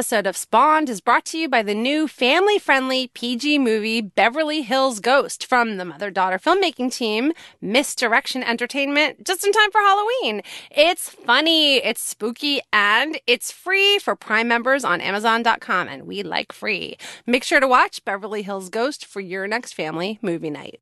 episode of Spawned is brought to you by the new family friendly PG movie Beverly Hills Ghost from the mother daughter filmmaking team, Misdirection Entertainment, just in time for Halloween. It's funny, it's spooky, and it's free for Prime members on Amazon.com, and we like free. Make sure to watch Beverly Hills Ghost for your next family movie night.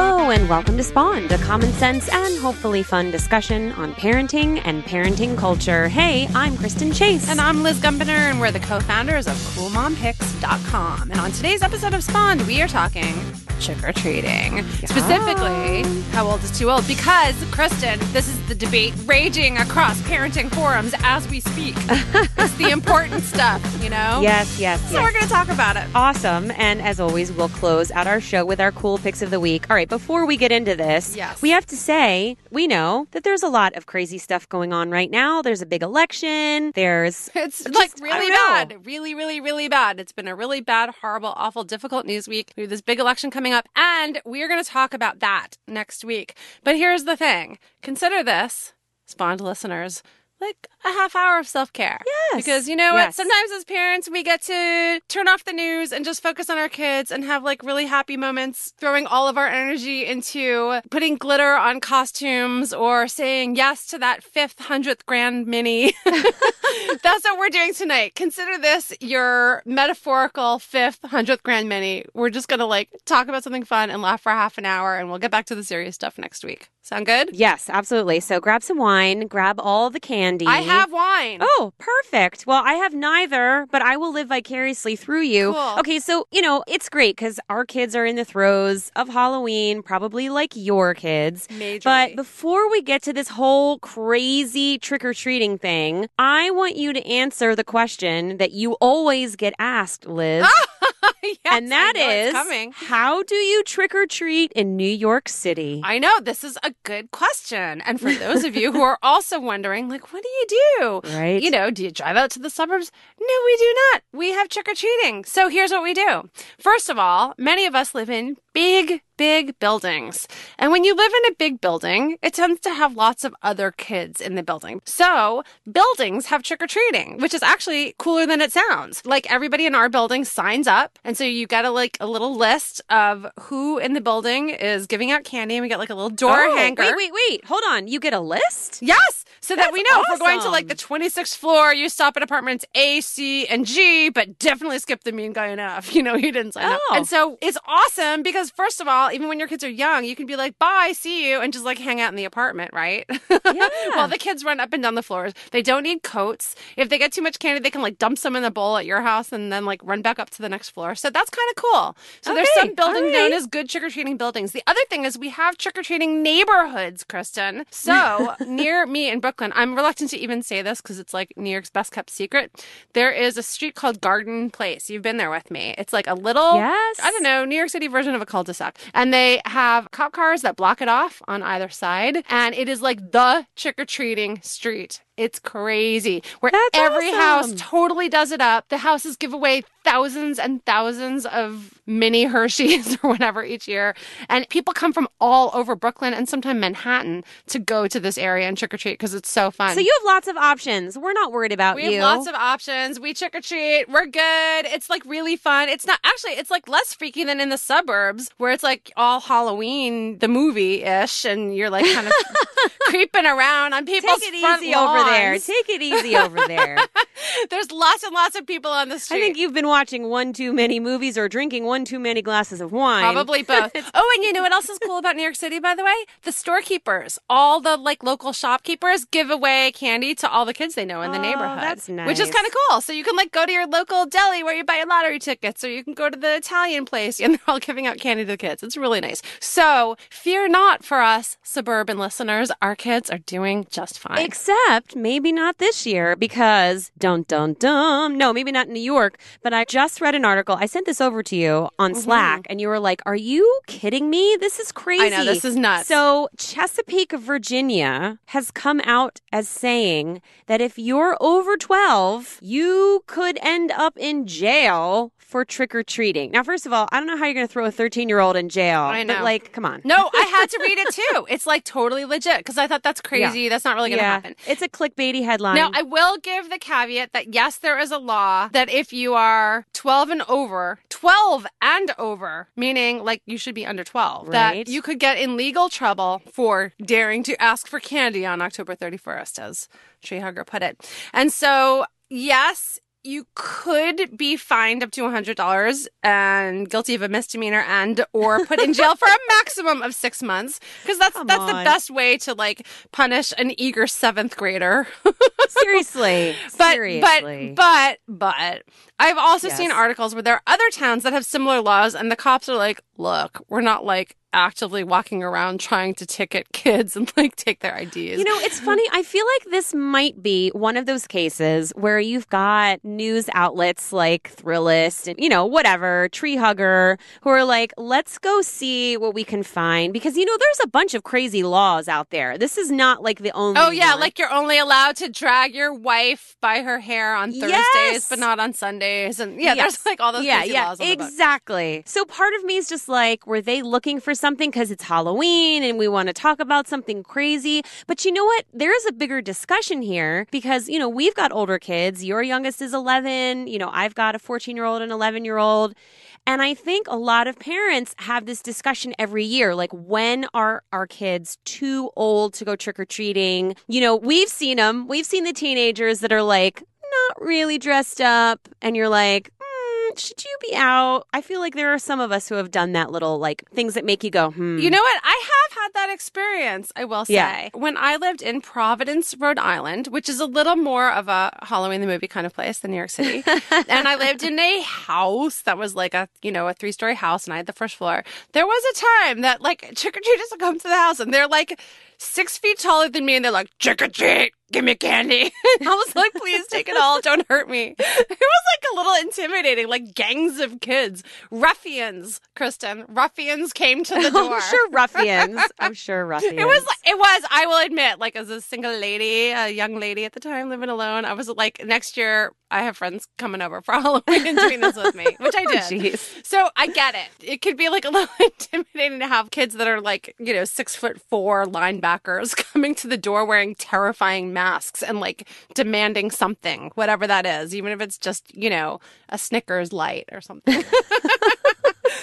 Hello, and welcome to Spawned, a common sense and hopefully fun discussion on parenting and parenting culture. Hey, I'm Kristen Chase. And I'm Liz Gumbiner, and we're the co founders of CoolMomPicks.com. And on today's episode of Spawned, we are talking trick or treating. Specifically, how old is too old? Because, Kristen, this is the debate raging across parenting forums as we speak. it's the important stuff, you know? Yes, yes, So yes. we're going to talk about it. Awesome. And as always, we'll close out our show with our cool picks of the week. All right, before we get into this, Yes. we have to say we know that there's a lot of crazy stuff going on right now. There's a big election. There's It's just- like really bad. Really, really, really bad. It's been a really bad, horrible, awful, difficult news week. We have this big election coming up, and we're going to talk about that next week. But here's the thing consider this, Spawned listeners. Like a half hour of self care. Yes. Because you know what? Sometimes as parents, we get to turn off the news and just focus on our kids and have like really happy moments, throwing all of our energy into putting glitter on costumes or saying yes to that fifth, hundredth grand mini. That's what we're doing tonight. Consider this your metaphorical fifth, hundredth grand mini. We're just gonna like talk about something fun and laugh for half an hour, and we'll get back to the serious stuff next week. Sound good? Yes, absolutely. So grab some wine, grab all the I have wine. Oh, perfect. Well, I have neither, but I will live vicariously through you. Cool. Okay, so, you know, it's great because our kids are in the throes of Halloween, probably like your kids. Majorly. But before we get to this whole crazy trick or treating thing, I want you to answer the question that you always get asked, Liz. yes, and that I know it's is coming. how do you trick or treat in New York City? I know this is a good question. And for those of you who are also wondering, like, what do you do? Right. You know, do you drive out to the suburbs? No, we do not. We have trick or treating. So here's what we do. First of all, many of us live in big, big buildings. And when you live in a big building, it tends to have lots of other kids in the building. So buildings have trick or treating, which is actually cooler than it sounds. Like everybody in our building signs up. And so you get a like a little list of who in the building is giving out candy. And we get like a little door Oh, hanger. Wait, wait, wait. Hold on. You get a list? Yes, so that we know if we're going to like the 26th floor, you stop at apartments A, C, and G, but definitely skip the mean guy in F. You know, he didn't sign up. Oh. And so it's awesome because, first of all, even when your kids are young, you can be like, bye, see you, and just like hang out in the apartment, right? Yeah. While the kids run up and down the floors. They don't need coats. If they get too much candy, they can like dump some in the bowl at your house and then like run back up to the next floor. So that's kind of cool. So there's some buildings all known as good trick or treating buildings. The other thing is we have trick or treating neighborhoods, Kristen. So near me in Brooklyn, I'm reluctant to even say this because it's like New York's best kept secret. There is a street called Garden Place. You've been there with me. It's like a little, Yes. I don't know, New York City version of a cul-de-sac. And they have cop cars that block it off on either side. And it is like the trick or treating street. It's crazy. Where That's every house totally does it up. The houses give away thousands and thousands of mini Hershey's or whatever each year. And people come from all over Brooklyn and sometimes Manhattan to go to this area and trick or treat because it's so fun. So you have lots of options. We're not worried about we you. We have lots of options. We trick or treat. We're good. It's like really fun. It's not actually, it's like less freaky than in the suburbs where it's like all Halloween, the movie ish, and you're like kind of creeping around on people's Take it front easy over there. Take it easy over there. There's lots and lots of people on the street. I think you've been watching one too many movies or drinking one too many glasses of wine. Probably both. oh, and you know what else is cool about New York City, by the way? The storekeepers, all the like local shopkeepers give away candy to all the kids they know in the Oh, neighborhood. that's nice. Which is kind of cool. So you can like go to your local deli where you buy your lottery tickets, or you can go to the Italian place and they're all giving out candy to the kids. It's really nice. So fear not for us suburban listeners. Our kids are doing just fine. Except maybe not this year because dun dun dun. No, maybe not in New York, but I just read an article. I sent this over to you on mm-hmm. Slack, and you were like, "Are you kidding me? This is crazy." I know this is nuts. So Chesapeake, Virginia, has come out as saying that if you're over twelve, you could end up in jail for trick or treating. Now, first of all, I don't know how you're going to throw a 13 year old in jail. I But know. like, come on. no, I had to read it too. It's like totally legit because I thought that's crazy. That's not really going to yeah, happen. it's a clickbaity headline. Now, I will give the caveat that yes, there is a law that if you are 12 and over, 12 and over, meaning like you should be under 12, Right. that you could get in legal trouble for daring to ask for candy on October 31st, as Tree Hugger put it. And so, yes, you could be fined up to $100 and guilty of a misdemeanor and or put in jail for a maximum of 6 months because that's Come that's the best way to like punish an eager 7th grader. seriously, but seriously. but but but I've also seen articles where there are other towns that have similar laws and the cops are like, "Look, we're not like actively walking around trying to ticket kids and like take their IDs." You know, it's funny. I feel like this might be one of those cases where you've got news outlets like Thrillist and, you know, whatever, Tree Hugger, who are like, let's go see what we can find. Because, you know, there's a bunch of crazy laws out there. This is not like the only Oh yeah, one. like you're only allowed to drag your wife by her hair on Thursdays, Yes. but not on Sundays, and yeah, Yes. there's like all those yeah, yeah, laws. On the books. exactly. So part of me is just like, were they looking for something because it's Halloween and we want to talk about something crazy? But you know what? There is a bigger discussion here because you know we've got older kids. Your youngest is eleven. You know, I've got a fourteen-year-old and eleven-year-old. And I think a lot of parents have this discussion every year. Like, when are our kids too old to go trick or treating? You know, we've seen them. We've seen the teenagers that are like, not really dressed up. And you're like, "Hmm, should you be out? I feel like there are some of us who have done that little, like, things that make you go, hmm. You know what? I have had that experience, I will say. Yeah. When I lived in Providence, Rhode Island, which is a little more of a Halloween the movie kind of place than New York City. and I lived in a house that was like a, you know, a three story house and I had the first floor. There was a time that like trick or treaters would come to the house and they're like six feet taller than me and they're like, trick or treat, give me candy. I was like, please take it all, don't hurt me. It was like a little intimidating, like gangs of kids, ruffians, Kristen, ruffians came to the door. I'm sure ruffians. I'm sure ruffians. It was like it was. I will admit, like as a single lady, a young lady at the time living alone, I was like, next year I have friends coming over for Halloween and doing this with me, which I oh, did. Jeez. So I get it. It could be like a little intimidating to have kids that are like, you know, six foot four linebackers coming to the door wearing terrifying masks and like demanding something, whatever that is, even if it's just, you know, a Snickers light or something.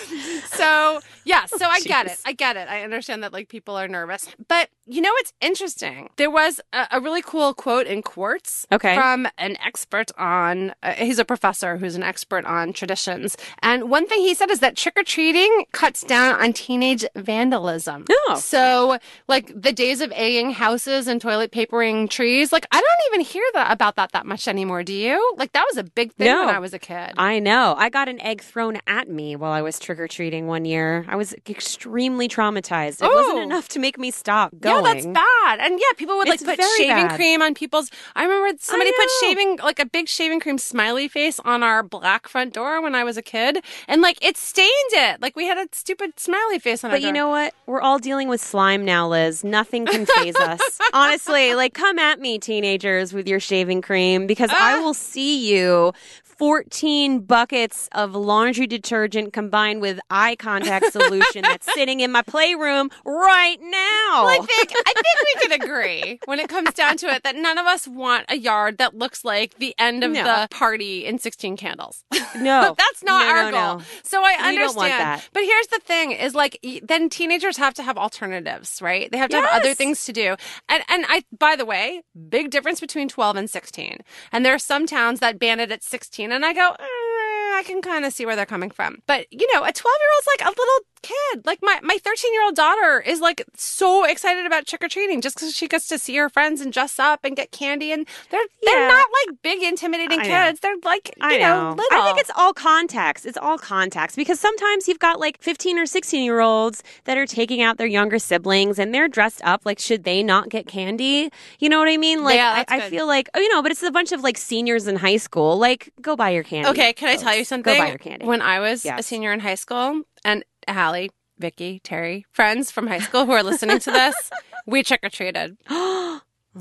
so yeah, so I get it. I get it. I understand that like people are nervous, but you know what's interesting? There was a, a really cool quote in Quartz Okay. from an expert on. Uh, he's a professor who's an expert on traditions, and one thing he said is that trick or treating cuts down on teenage vandalism. Oh. So like the days of egging houses and toilet papering trees, like I don't even hear that about that that much anymore. Do you? Like that was a big thing No. when I was a kid. I know. I got an egg thrown at me while I was trick or treating one year. I was extremely traumatized. It wasn't Oh. enough to make me stop going. Yeah, that's bad. And yeah, people would like It's put shaving bad. cream on people's. I remember somebody put shaving, like a big shaving cream smiley face on our black front door when I was a kid. And like it stained it. Like we had a stupid smiley face on our But you know what? We're all dealing with slime now, Liz. Nothing can phase us. Honestly, like come at me, teenagers, with your shaving cream because I Ah. will see you 14 buckets of laundry detergent combined with eye contact solution that's sitting in my playroom right now. Well, I think I think we can agree when it comes down to it that none of us want a yard that looks like the end of No. the party in 16 candles. no. But that's not No, our no, goal. So I understand. don't want that. But here's the thing is like then teenagers have to have alternatives, right? They have to have other things to do. And and I by the way, big difference between 12 and 16. And there are some towns that ban it at 16 and I go, "Eh, I can kind of see where they're coming from. But, you know, a 12 year old's like a little kid. Like my my 13 year old daughter is like so excited about trick or treating just because she gets to see her friends and dress up and get candy. And they're they're not like big intimidating I know. kids. They're like you I know. little. I think it's all context. It's all context because sometimes you've got like 15 or 16 year olds that are taking out their younger siblings and they're dressed up. Like, should they not get candy? You know what I mean? Like, Yeah, I, I feel like, oh, you know, but it's a bunch of like seniors in high school. Like, go buy your candy. Okay, can I tell you something? Go buy your candy. When I was a senior in high school, and Hallie, Vicky, Terry, friends from high school who are listening to this, we trick or treated.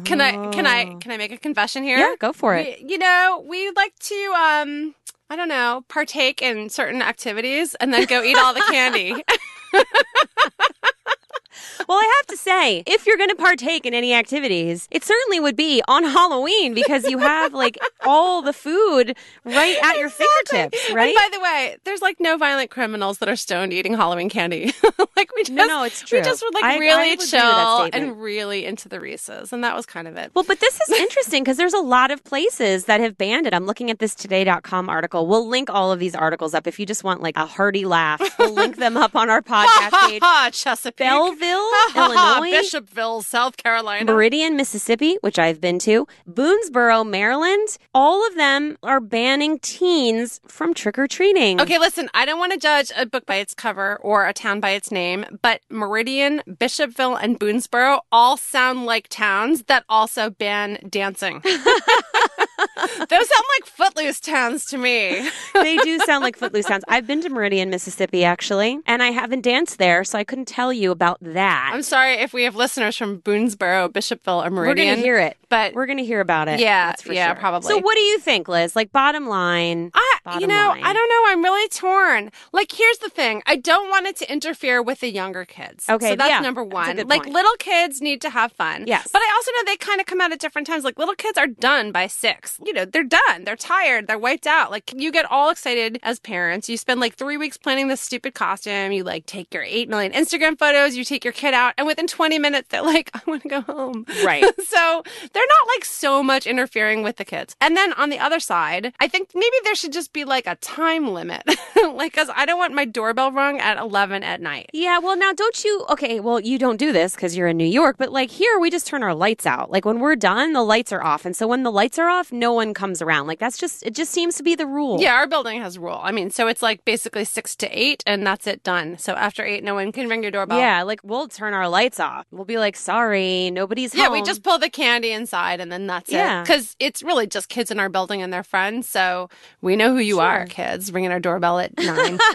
Can I can I can I make a confession here? Oh. Yeah, go for it. We, you know, we like to um I don't know, partake in certain activities and then go eat all the candy. Well, I have to say, if you're going to partake in any activities, it certainly would be on Halloween because you have like all the food right at your fingertips, right? And by the way, there's like no violent criminals that are stoned eating Halloween candy. like we just No, no, it's we just were like I- I really would agree with that chill and really into the Reese's, and that was kind of it. Well, but this is interesting because there's a lot of places that have banned it. I'm looking at this today.com article. We'll link all of these articles up if you just want like a hearty laugh. We'll link them up on our podcast page. Chesapeake. Belleville, Ha, Illinois. Bishopville, South Carolina. Meridian, Mississippi, which I've been to, Boonsboro, Maryland, all of them are banning teens from trick or treating. Okay, listen, I don't want to judge a book by its cover or a town by its name, but Meridian, Bishopville, and Boonsboro all sound like towns that also ban dancing. Those sound like footloose towns to me. they do sound like footloose towns. I've been to Meridian, Mississippi, actually, and I haven't danced there, so I couldn't tell you about that. I'm sorry if we have listeners from Boonsboro, Bishopville, or Meridian. We're going to hear it. but We're going to hear about it. Yeah, that's for yeah, sure. probably. So, what do you think, Liz? Like, bottom line, I, you know, line. I don't know. I'm really torn. Like, here's the thing: I don't want it to interfere with the younger kids. Okay, so that's yeah, number that's one. good Like, point. little kids need to have fun. Yes. but I also know they kind of come out at different times. Like, little kids are done by six. You know, they're done. They're tired. They're wiped out. Like, you get all excited as parents. You spend like three weeks planning this stupid costume. You like take your eight million Instagram photos. You take your kid out, and within 20 minutes, they're like, "I want to go home." Right. so they're not like so much interfering with the kids. And then on the other side, I think maybe there should just be like a time limit. like, cause I don't want my doorbell rung at 11 at night. Yeah, well, now don't you? Okay, well, you don't do this because you're in New York, but like here, we just turn our lights out. Like when we're done, the lights are off. And so when the lights are off, no one comes around. Like that's just, it just seems to be the rule. Yeah, our building has rule. I mean, so it's like basically six to eight and that's it done. So after eight, no one can ring your doorbell. Yeah, like we'll turn our lights off. We'll be like, sorry, nobody's Yeah, home. we just pull the candy inside and then that's Yeah. it. Because it's really just kids in our building and their friends. So we know who you are, kids, ringing our doorbell at nine.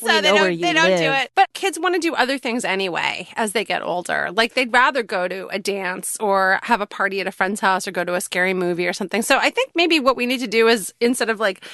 so they don't, they don't do it. But kids want to do other things anyway as they get older. Like they'd rather go to a dance or have a party at a friend's house or go to a scary movie or something. So I think maybe what we need to do is instead of like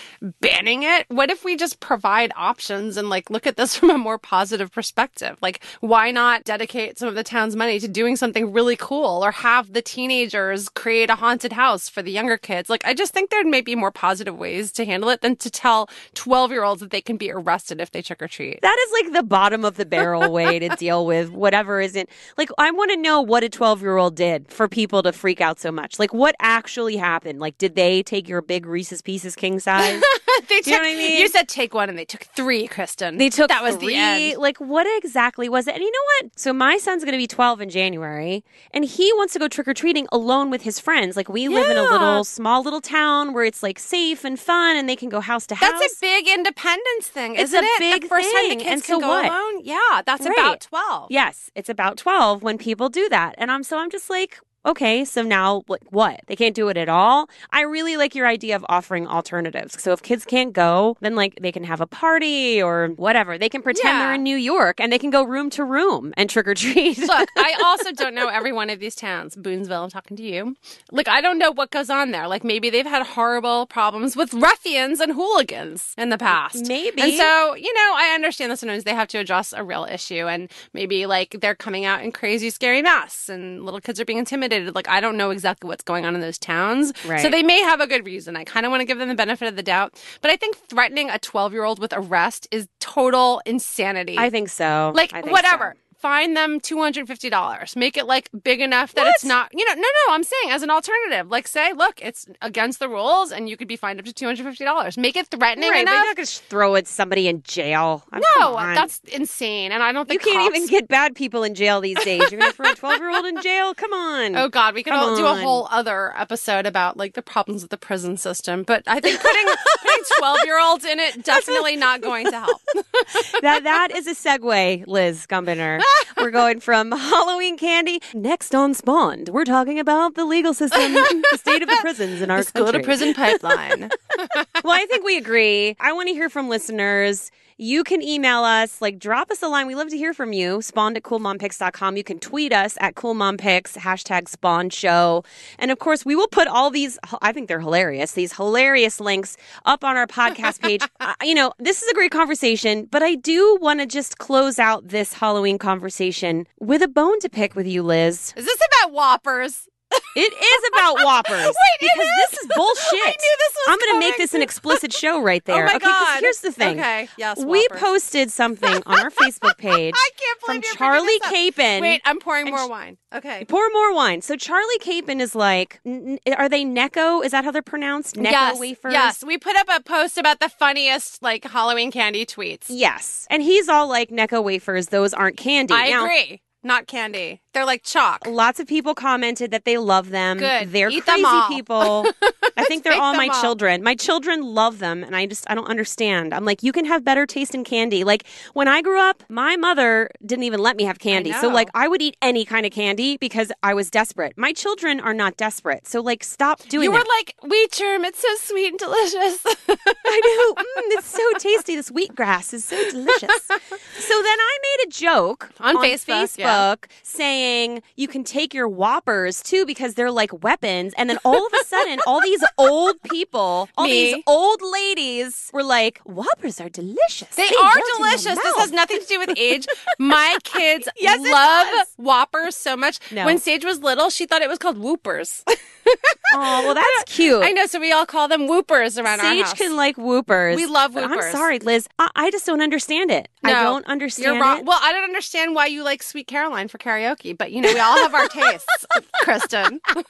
banning it, what if we just provide options and like look at this from a more positive perspective? Like why not dedicate some of the town's money to doing something really cool or have the teenagers create a haunted house for the younger kids? Like I just think there may be more positive ways to handle it than to tell 12 year olds that they can be arrested if they trick or treat. That is like the bottom of the barrel way to deal with whatever isn't. Like, I want to know what a 12 year old did for people to freak out so much. Like, what actually happened? Like, did they take your big Reese's Pieces king size? they took, You know what I mean? You said take one and they took three, Kristen. They took that was three. the end. Like, what exactly was it? And you know what? So my son's going to be 12 in January, and he wants to go trick or treating alone with his friends. Like, we live in a little small little town where it's like safe and fun, and they can go house to house. That's a big independence thing, It's isn't a it? big the first time the kids And can so go what? alone. Yeah, that's Right. about twelve. Yes, it's about 12 when people do that. And I'm so I'm just like, okay, so now like what? They can't do it at all? I really like your idea of offering alternatives. So if kids can't go, then like they can have a party or whatever. They can pretend Yeah. they're in New York and they can go room to room and trick or treat. Look, I also don't know every one of these towns. Boonesville, I'm talking to you. Like, I don't know what goes on there. Like, maybe they've had horrible problems with ruffians and hooligans in the past. Maybe. And so, you know, I understand that sometimes they have to address a real issue and maybe like they're coming out in crazy, scary masks and little kids are being intimidated. Like, I don't know exactly what's going on in those towns. Right. So they may have a good reason. I kind of want to give them the benefit of the doubt. But I think threatening a 12 year old with arrest is total insanity. I think so. Like I think whatever. so. Fine them $250. Make it like big enough that it's not, you know, no, no, I'm saying as an alternative. Like say, look, it's against the rules and you could be fined up to $250. Make it threatening Right, enough. you're not going to throw it somebody in jail. I mean, no, that's insane. And I don't think you can't cops- even get bad people in jail these days. You're going to throw a 12 year old in jail? Come on. Oh God, we could all do a whole other episode about like the problems with the prison system. But I think putting putting twelve year olds in it definitely not going to help. that that is a segue, Liz Gumbiner. We're going from Halloween candy. Next on Spawned, we're talking about the legal system, the state of the prisons in our The school to prison pipeline. well, I think we agree. I want to hear from listeners. You can email us, like drop us a line. We love to hear from you. Spawned at coolmompicks.com. You can tweet us at coolmompics, hashtag spawn show. And of course, we will put all these, I think they're hilarious, these hilarious links up on our podcast page. uh, you know, this is a great conversation, but I do want to just close out this Halloween conversation with a bone to pick with you, Liz. Is this about Whoppers? It is about Whoppers. Wait, because is? this is bullshit. I knew this was I'm gonna make this an explicit show right oh there. Oh my okay, God. here's the thing. Okay, yes, We Whoppers. posted something on our Facebook page I can't from believe you're Charlie bringing this up. Capon. Wait, I'm pouring more wine. Okay. Pour more wine. So Charlie Capon is like, n- are they Necco? Is that how they're pronounced? Necco yes, wafers? yes. We put up a post about the funniest like Halloween candy tweets. Yes. And he's all like, Necco wafers, those aren't candy. I Now, agree. Not candy. They're like chalk. Lots of people commented that they love them. Good. They're Eat crazy people. I think they're all my all. children. My children love them, and I just I don't understand. I'm like, you can have better taste in candy. Like when I grew up, my mother didn't even let me have candy. So like I would eat any kind of candy because I was desperate. My children are not desperate. So like stop doing You were that. like wheat germ. It's so sweet and delicious. I know. Mm, it's so tasty. This wheat grass is so delicious. so then I made a joke On Facebook, yeah. Saying you can take your whoppers too because they're like weapons. And then all of a sudden, all these old people, all Me. these old ladies were like, whoppers are delicious. They melt are delicious. This has nothing to do with age. My kids Yes, love. Whoppers so much. No. When Sage was little, she thought it was called Whoopers. Oh, well, that's cute. I know, so we all call them Whoopers around our Sage house. can like whoopers. We love whoopers. I'm sorry, Liz. I, I just don't understand it. I don't understand You're wrong. it. Well, I don't understand why you like Sweet Caroline for karaoke, but you know, we all have our tastes, Kristen. when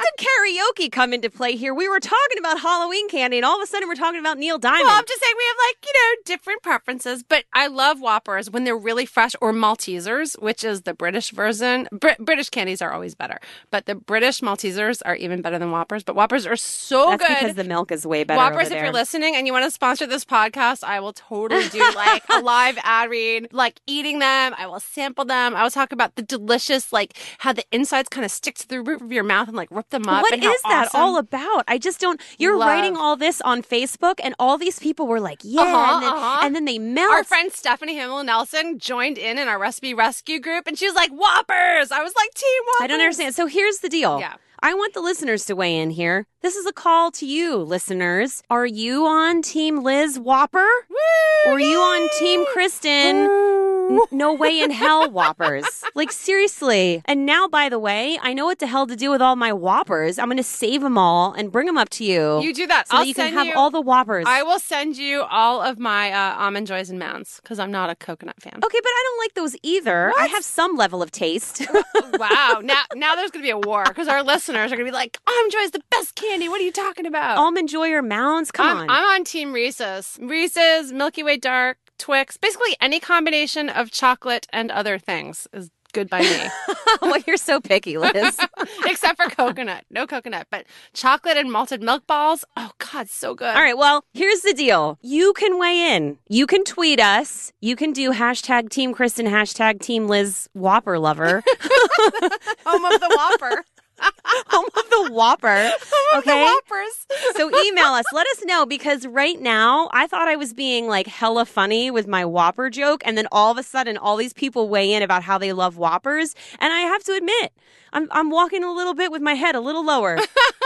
did karaoke come into play here? We were talking about Halloween candy, and all of a sudden we're talking about Neil Diamond. Well, I'm just saying we have like, you know, different preferences, but I love Whoppers when they're really fresh or Maltesers, which is the British version. Br- British candies are always better, but the British Maltesers are even better than Whoppers, but Whoppers are so That's good. because the milk is way better. Whoppers, if you're listening and you want to sponsor this podcast, I will totally do like a live ad read, like eating them. I will sample them. I will talk about the delicious, like how the insides kind of stick to the roof of your mouth and like rip them up. What is that awesome- all about? I just don't. You're Love. writing all this on Facebook, and all these people were like, "Yeah," Uh-huh, and, then, uh-huh. and then they melt. Our friend Stephanie Himmel Nelson joined in in our recipe rescue group, and she was like, "Whoppers!" I was like, "Team Whoppers." I don't understand. So here's the deal. Yeah. I want the listeners to weigh in here. This is a call to you, listeners. Are you on Team Liz Whopper? Woo! Or are you on Team Kristen? N- no way in hell whoppers. like seriously. And now, by the way, I know what the hell to do with all my whoppers. I'm going to save them all and bring them up to you. You do that. so I'll that you can have you. all the whoppers. I will send you all of my uh, almond joys and mounds because I'm not a coconut fan. okay, but I don't like those either. I have some level of taste. wow. Now, now there's going to be a war because our listeners are going to be like, almond joy is the best candy. What are you talking about? Almond Joy or Mounds? Come I'm, on. I'm on Team Reese's. Reese's, Milky Way Dark, Twix, basically any combination of chocolate and other things is good by me, well, you're so picky, Liz. except for coconut. No coconut, but chocolate and malted milk balls. Oh God, so good. All right, well, here's the deal. You can weigh in. You can tweet us. You can do hashtag Team Kristen, hashtag Team Liz Whopper Lover. home of the Whopper. Home of the Whopper. Home of the Okay. Whoppers. So email us. Let us know because right now I thought I was being like hella funny with my Whopper joke. And then all of a sudden, all these people weigh in about how they love Whoppers. And I have to admit, I'm, I'm walking a little bit with my head a little lower.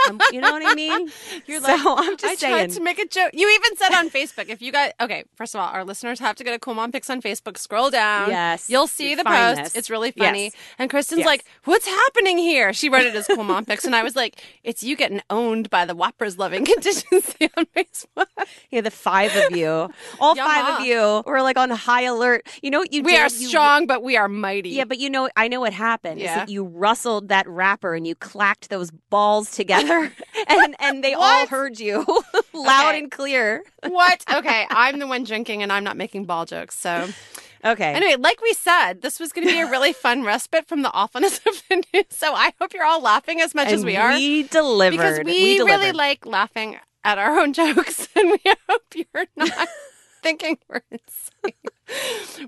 I'm- you know what I mean? You're so like, I'm I just tried saying. to make a joke. You even said on Facebook, if you guys, okay, first of all, our listeners have to go to Cool Mom Picks on Facebook. Scroll down. Yes. You'll see the post. this. It's really funny. Yes. And Kristen's Yes. like, what's happening here? She wrote it Cool Mom and I was like, it's you getting owned by the Whoppers loving contingency on Facebook. Yeah, the five of you, all five of you, were like on high alert. You know what you We did? are You- strong, but we are mighty. Yeah, but you know, I know what happened. Yeah. you rustled that wrapper and you clacked those balls together, and and they all heard you loud Okay. and clear. what? Okay, I'm the one drinking, and I'm not making ball jokes. So Okay. anyway, like we said, this was going to be a really fun respite from the awfulness of the news. So I hope you're all laughing as much as we are. We delivered. because we, delivered. really like laughing at our own jokes, and we hope you're not thinking we're insane.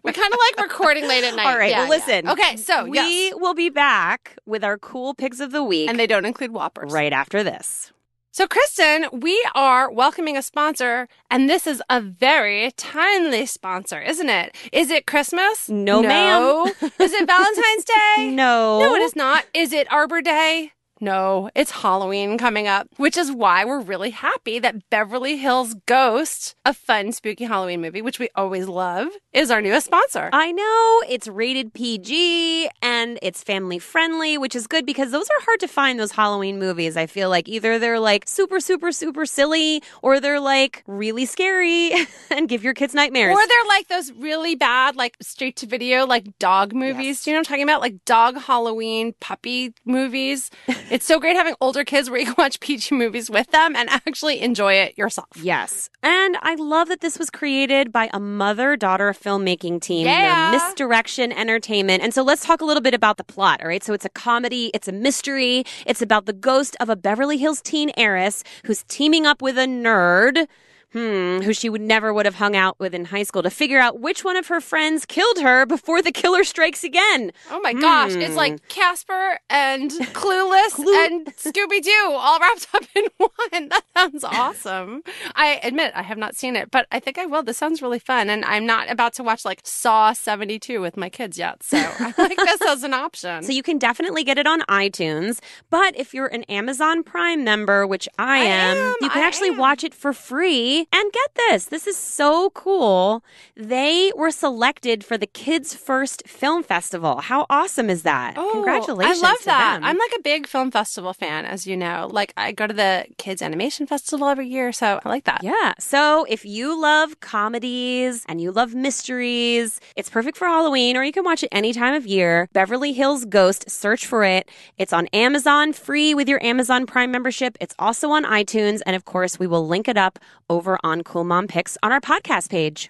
We kind of like recording late at night. All right, Yeah, well, listen. yeah. Okay, so we yes. will be back with our cool pigs of the week and they don't include whoppers. right after this. So, Kristen, we are welcoming a sponsor, and this is a very timely sponsor, isn't it? Is it Christmas? No, ma'am. is it Valentine's Day? No. No, it is not. Is it Arbor Day? No, it's Halloween coming up, which is why we're really happy that Beverly Hills Ghost, a fun, spooky Halloween movie, which we always love, is our newest sponsor. I know it's rated PG and it's family friendly, which is good because those are hard to find, those Halloween movies. I feel like either they're like super, super, super silly or they're like really scary and give your kids nightmares. Or they're like those really bad, like straight to video, like dog movies. Yes. Do you know what I'm talking about? Like dog Halloween puppy movies. it's so great having older kids where you can watch PG movies with them and actually enjoy it yourself. Yes. And I love that this was created by a mother daughter filmmaking team. Yeah. Misdirection Entertainment. And so let's talk a little bit about the plot, all right? So it's a comedy, it's a mystery, it's about the ghost of a Beverly Hills teen heiress who's teaming up with a nerd. Hmm, who she would never would have hung out with in high school to figure out which one of her friends killed her before the killer strikes again. Oh my gosh. It's Hmm. like Casper and Clueless Clue- and Scooby Doo all wrapped up in one. That sounds awesome. I admit I have not seen it, but I think I will. This sounds really fun. And I'm not about to watch like Saw 72 with my kids yet. So I like this as an option. So you can definitely get it on iTunes. But if you're an Amazon Prime member, which I, I am, am, you can I actually am. watch it for free. And get this this is so cool. They were selected for the Kids First Film Festival. How awesome is that? Oh, Congratulations. I love that. them. I'm like a big film festival fan, as you know. Like I go to the Kids Animation Festival every year, so I like that. Yeah. So if you love comedies and you love mysteries, it's perfect for Halloween or you can watch it any time of year. Beverly Hills Ghost, search for it. It's on Amazon free with your Amazon Prime membership. It's also on iTunes. And of course, we will link it up over on Cool Mom Picks on our podcast page.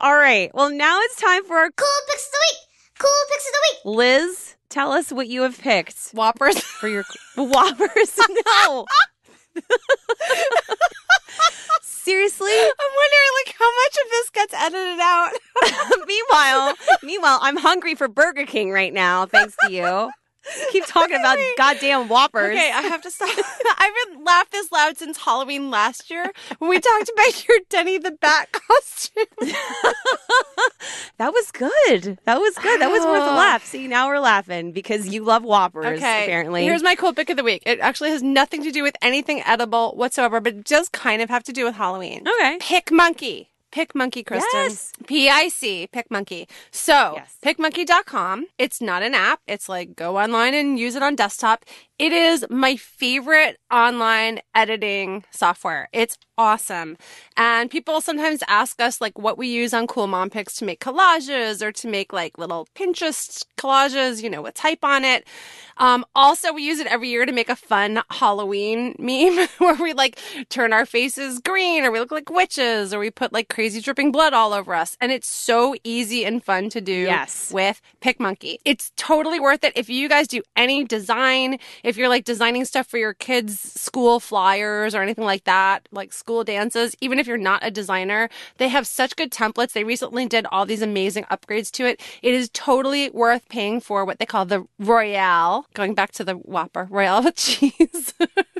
All right. Well, now it's time for our Cool picks of the week. Cool picks of the week. Liz. Tell us what you have picked Whoppers. for your whoppers. no. Seriously? I'm wondering, like, how much of this gets edited out. meanwhile, meanwhile, I'm hungry for Burger King right now, thanks to you. Keep talking about goddamn Whoppers. Okay, I have to stop. I haven't laughed this loud since Halloween last year when we talked about your Denny the Bat costume. that was good. That was good. That was worth a Oh. laugh. See, now we're laughing because you love Whoppers, Okay, apparently. Here's my cool pick of the week. It actually has nothing to do with anything edible whatsoever, but it does kind of have to do with Halloween. okay. PicMonkey. PicMonkey, Kristen. Yes. P I C, PicMonkey. So, Yes. picmonkey.com. It's not an app. It's like go online and use it on desktop. It is my favorite online editing software. It's awesome. And people sometimes ask us like what we use on Cool Mom Picks to make collages or to make like little Pinterest collages, you know, with type on it. Um, also, we use it every year to make a fun Halloween meme where we like turn our faces green or we look like witches or we put like crazy dripping blood all over us. And it's so easy and fun to do Yes. with PicMonkey. It's totally worth it. If you guys do any design, if you're like designing stuff for your kids' school flyers or anything like that, like school dances, even if you're not a designer, they have such good templates. They recently did all these amazing upgrades to it. It is totally worth paying for what they call the Royale, going back to the Whopper, Royale with cheese.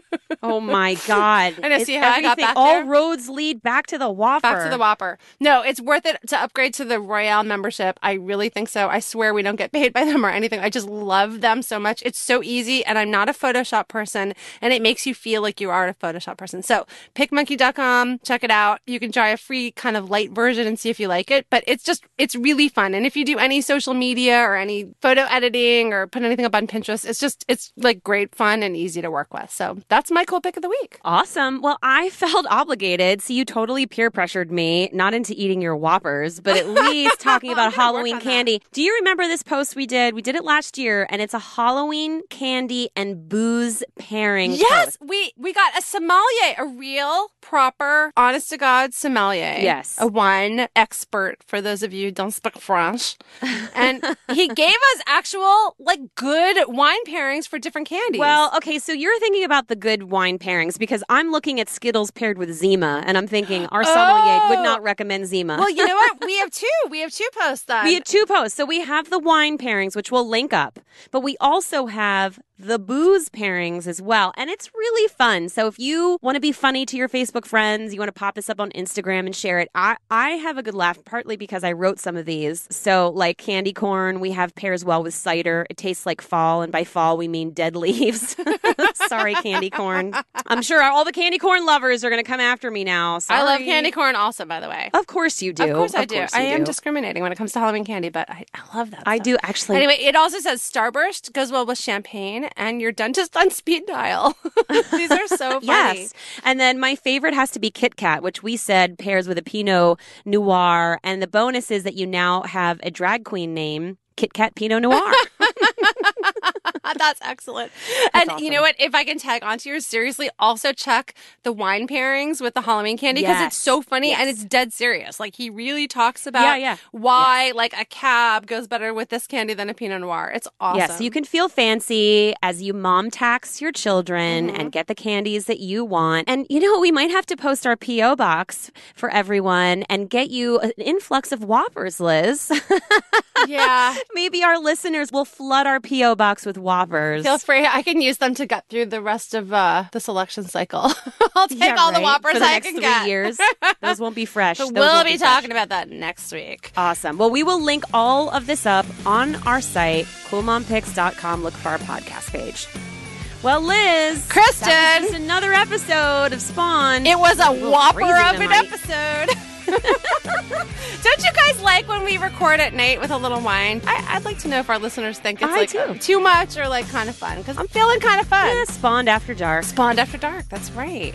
Oh my God. I know, It's see how I got back All there? roads lead back to the Whopper. Back to the Whopper. No, it's worth it to upgrade to the Royale membership. I really think so. I swear we don't get paid by them or anything. I just love them so much. It's so easy, and I'm not a Photoshop person, and it makes you feel like you are a Photoshop person. So, picmonkey.com, check it out. You can try a free kind of light version and see if you like it, but it's just, it's really fun. And if you do any social media or any photo editing or put anything up on Pinterest, it's just, it's like great fun and easy to work with. So, that's my cool pick of the week. Awesome. Well, I felt obligated. So you totally peer pressured me, not into eating your Whoppers, but at least talking about I'm gonna work Halloween on that. candy. Do you remember this post we did? We did it last year, and it's a Halloween candy and booze pairing Yes, post. we we got a sommelier, a real, proper, honest to God sommelier. Yes. a wine expert. For those of you who don't speak French, and he gave us actual like good wine pairings for different candies. Well, okay, so you're thinking about the good wine pairings because I'm looking at Skittles paired with Zima, and I'm thinking our sommelier would Oh. not recommend Zima. well, you know what? We have two. We have two posts then. We have two posts. So we have the wine pairings, which we'll link up, but we also have the booze pairings as well. And it's really fun. So if you want to be funny to your Facebook friends, you want to pop this up on Instagram and share it. I, I have a good laugh, partly because I wrote some of these. So like candy corn, we have pairs well with cider. It tastes like fall. And by fall, we mean dead leaves. Sorry, candy corn. I'm sure all the candy corn lovers are going to come after me now. I love candy corn also, by the way. Of course you do. Of course I do. course I am do. discriminating when it comes to Halloween candy, but I, I love that. I stuff. do actually. Anyway, it also says Starburst goes well with champagne and your dentist on speed dial. These are so funny. Yes. And then my favorite has to be Kit Kat, which we said pairs with a Pinot Noir. And the bonus is that you now have a drag queen name, Kit Kat Pinot Noir. That's excellent. and That's you know what? If I can tag onto yours, seriously, also check the wine pairings with the Halloween candy because Yes. it's so funny and it's dead serious. Like he really talks about Yeah, yeah. why like a cab goes better with this candy than a Pinot Noir. It's awesome. Yes, you can feel fancy as you mom tax your children Mm-hmm. and get the candies that you want. And you know, we might have to post our P.O. box for everyone and get you an influx of Whoppers, Liz. yeah. Maybe our listeners will flood our P.O. box with Whoppers. Feel free. I can use them to get through the rest of uh, the selection cycle. I'll take Yeah, all the right? whoppers for the I next can three get. years. Those won't be fresh. Those we'll be fresh. talking about that next week. Awesome. Well, we will link all of this up on our site, coolmompicks.com. Look for our podcast page. Well, Liz, Kristen! another episode of Spawn. It was a little whopper of an tonight. episode. Don't you guys like when we record at night with a little wine? I, I'd like to know if our listeners think it's I like too. too much or like kind of fun because I'm feeling kind of fun. Yeah, spawned after dark. Spawned after dark. That's right.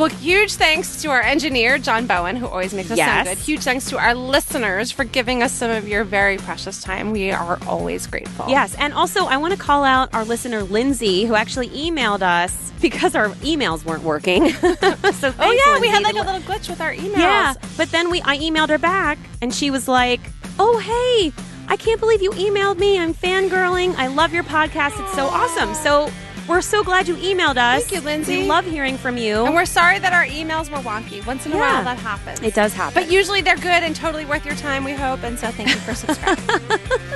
Well, huge thanks to our engineer, John Bowen, who always makes us Yes. sound good. Huge thanks to our listeners for giving us some of your very precious time. We are always grateful. Yes, and also I want to call out our listener Lindsay, who actually emailed us because our emails weren't working. so Oh, thanks, yeah. We had like a little glitch with our emails. Yeah, but then we I emailed her back and she was like, "Oh, hey, I can't believe you emailed me. I'm fangirling. I love your podcast. It's so awesome." So, we're so glad you emailed us. Thank you, Lindsay. We love hearing from you. And we're sorry that our emails were wonky. Once in a Yeah. while, that happens. it does happen. But usually they're good and totally worth your time, we hope. And so thank you for subscribing.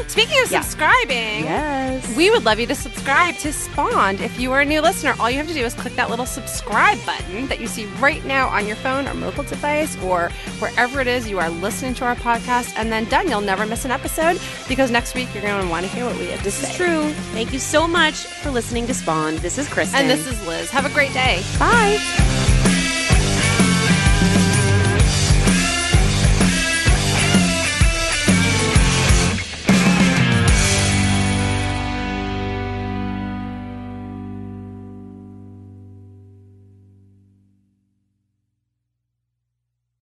Speaking of Yeah. subscribing, yes. we would love you to subscribe to Spawned. If you are a new listener, all you have to do is click that little subscribe button that you see right now on your phone or mobile device or wherever it is you are listening to our podcast. And then done, you'll never miss an episode because next week you're going to want to hear what we have to this say. is true. Thank you so much for listening to Spawn. This is Kristen. And this is Liz. Have a great day. Bye.